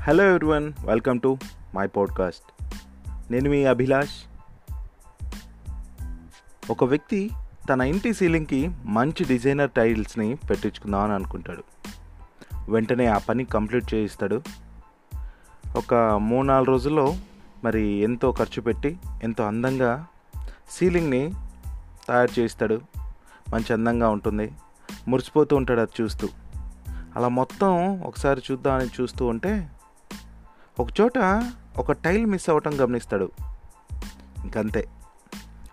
Hello everyone welcome to my podcast నేను మీ అభిలాష్. ఒక వ్యక్తి తన ఇంటి సీలింగ్కి మంచి డిజైనర్ టైల్స్ని పెట్టించుకుందామని అనుకుంటాడు. వెంటనే ఆ పని కంప్లీట్ చేయిస్తాడు. ఒక మూడు నాలుగు రోజుల్లో మరి ఎంతో ఖర్చు పెట్టి ఎంతో అందంగా సీలింగ్ని తయారు చేయిస్తాడు. మంచి అందంగా ఉంటుంది. మురిసిపోతూ ఉంటాడు అది చూస్తూ. అలా మొత్తం ఒకసారి చూద్దామని చూస్తూ ఉంటే ఒక చోట ఒక టైల్ మిస్ అవ్వటం గమనిస్తాడు. ఇంకంతే.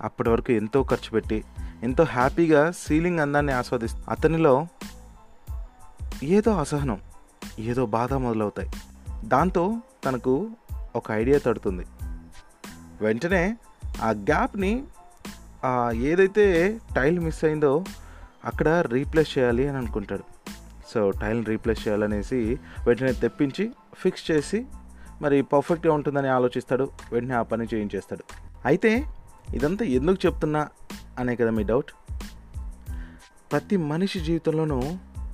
అప్పటి వరకు ఎంతో ఖర్చు పెట్టి ఎంతో హ్యాపీగా సీలింగ్ అందాన్ని ఆస్వాదిస్తూ అతనిలో ఏదో అసహనం ఏదో బాధ మొదలవుతాయి. దాంతో తనకు ఒక ఐడియా తడుతుంది. వెంటనే ఆ గ్యాప్ని ఏదైతే టైల్ మిస్ అయిందో అక్కడ రీప్లేస్ చేయాలి అని అనుకుంటాడు. సో టైల్ రీప్లేస్ చేయాలనేసి వెంటనే తెప్పించి ఫిక్స్ చేసి మరి పర్ఫెక్ట్గా ఉంటుందని ఆలోచిస్తాడు. వెంటనే ఆ పని చేయించేస్తాడు. అయితే ఇదంతా ఎందుకు చెప్తున్నా అనే కదా మీ డౌట్? ప్రతి మనిషి జీవితంలోనూ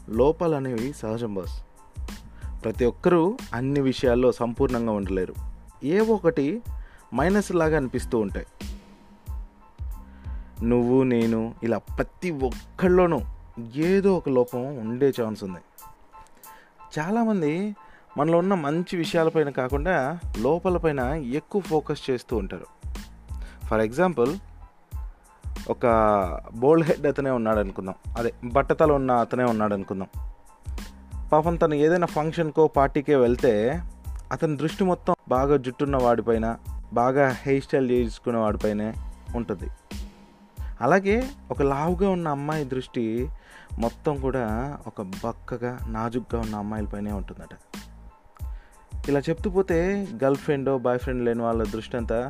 లోపాలు అనేవి సహజం బాస్ ప్రతి ఒక్కరూ అన్ని విషయాల్లో సంపూర్ణంగా ఉండలేరు. ఏ ఒకటి మైనస్ లాగా అనిపిస్తూ ఉంటాయి. నువ్వు నేను ఇలా ప్రతి ఒక్కళ్ళలోనూ ఏదో ఒక లోపం ఉండే ఛాన్స్ ఉంది. చాలామంది మనలో ఉన్న మంచి విషయాలపైన కాకుండా లోపలపైన ఎక్కువ ఫోకస్ చేస్తూ ఉంటారు. ఫర్ ఎగ్జాంపుల్ ఒక బోల్డ్ హెడ్ అతనే ఉన్నాడు అనుకుందాం అదే బట్టతలు ఉన్న అతనే ఉన్నాడు అనుకుందాం పాపం తను ఏదైనా ఫంక్షన్కో పార్టీకే వెళ్తే అతని దృష్టి మొత్తం బాగా జుట్టున్న వాడిపైన బాగా హెయిర్ స్టైల్ చేసుకున్న వాడిపైనే ఉంటుంది. అలాగే ఒక లావుగా ఉన్న అమ్మాయి దృష్టి మొత్తం కూడా ఒక బక్కగా నాజుగ్గా ఉన్న అమ్మాయిలపైనే ఉంటుందట. ఇలా చెప్తూ పోతే గర్ల్ ఫ్రెండ్ బాయ్ ఫ్రెండ్ లేని వాళ్ళ దృష్టి అంతా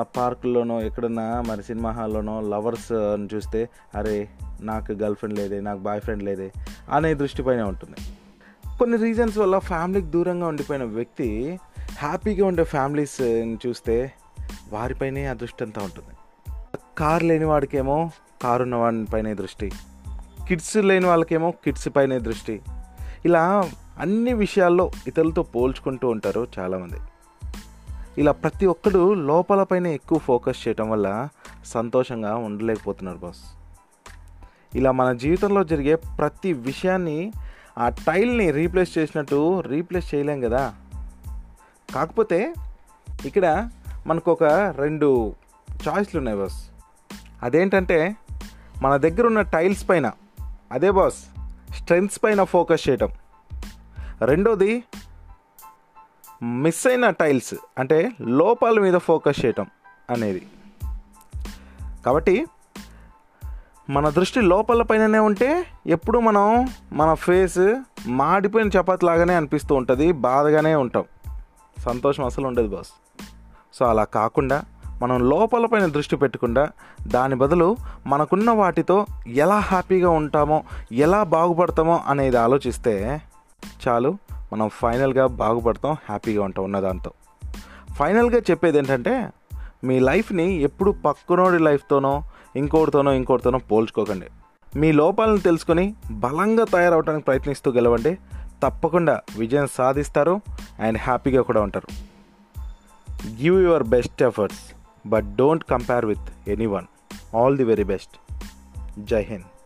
పార్కుల్లోనో ఎక్కడన్నా మరి సినిమా హాల్లోనో లవర్స్ అని చూస్తే అరే నాకు గర్ల్ ఫ్రెండ్ లేదే నాకు బాయ్ ఫ్రెండ్ లేదే అనే దృష్టిపైనే ఉంటుంది. కొన్ని రీజన్స్ వల్ల ఫ్యామిలీకి దూరంగా ఉండిపోయిన వ్యక్తి హ్యాపీగా ఉండే ఫ్యామిలీస్ చూస్తే వారిపైనే ఆ దృష్టి అంతా ఉంటుంది. కార్ లేని వాడికేమో కారు ఉన్న వాడిపైనే దృష్టి. కిడ్స్ లేని వాళ్ళకేమో కిడ్స్ పైనే దృష్టి. ఇలా అన్ని విషయాల్లో ఇతరులతో పోల్చుకుంటూ ఉంటారు చాలామంది. ఇలా ప్రతి ఒక్కడు లోపలపైన ఎక్కువ ఫోకస్ చేయటం వల్ల సంతోషంగా ఉండలేకపోతున్నారు బాస్. ఇలా మన జీవితంలో జరిగే ప్రతి విషయాన్ని ఆ టైల్ని రీప్లేస్ చేసినట్టు రీప్లేస్ చేయలేం కదా. కాకపోతే ఇక్కడ మనకు ఒక రెండు చాయిస్లు ఉన్నాయి బాస్. అదేంటంటే మన దగ్గర ఉన్న టైల్స్ పైన అదే బాస్ స్ట్రెంగ్స్ పైన ఫోకస్ చేయటం. రెండోది మిస్ అయిన టైల్స్ అంటే లోపాల మీద ఫోకస్ చేయటం అనేది. కాబట్టి మన దృష్టి లోపల పైననే ఉంటే ఎప్పుడు మనం మన ఫేస్ మాడిపోయిన చపాతి లాగానే అనిపిస్తూ ఉంటుంది బాధగానే ఉంటాం. సంతోషం అసలు ఉండదు బాస్ సో అలా కాకుండా మనం లోపల పైన దృష్టి పెట్టకుండా దాని బదులు మనకున్న వాటితో ఎలా హ్యాపీగా ఉంటామో ఎలా బాగుపడతామో అనేది ఆలోచిస్తే చాలు మనం ఫైనల్గా బాగుపడతాం హ్యాపీగా ఉంటాం ఉన్న దాంతో. ఫైనల్గా చెప్పేది ఏంటంటే మీ లైఫ్ని ఎప్పుడు పక్కనోడి లైఫ్తోనో ఇంకోటితోనో ఇంకోటితోనో పోల్చుకోకండి. మీ లోపాలను తెలుసుకొని బలంగా తయారవడానికి ప్రయత్నిస్తూ గెలవండి. తప్పకుండా విజయం సాధిస్తారు అండ్ హ్యాపీగా కూడా ఉంటారు. Give your best efforts but don't compare with any one all the very best Jai Hind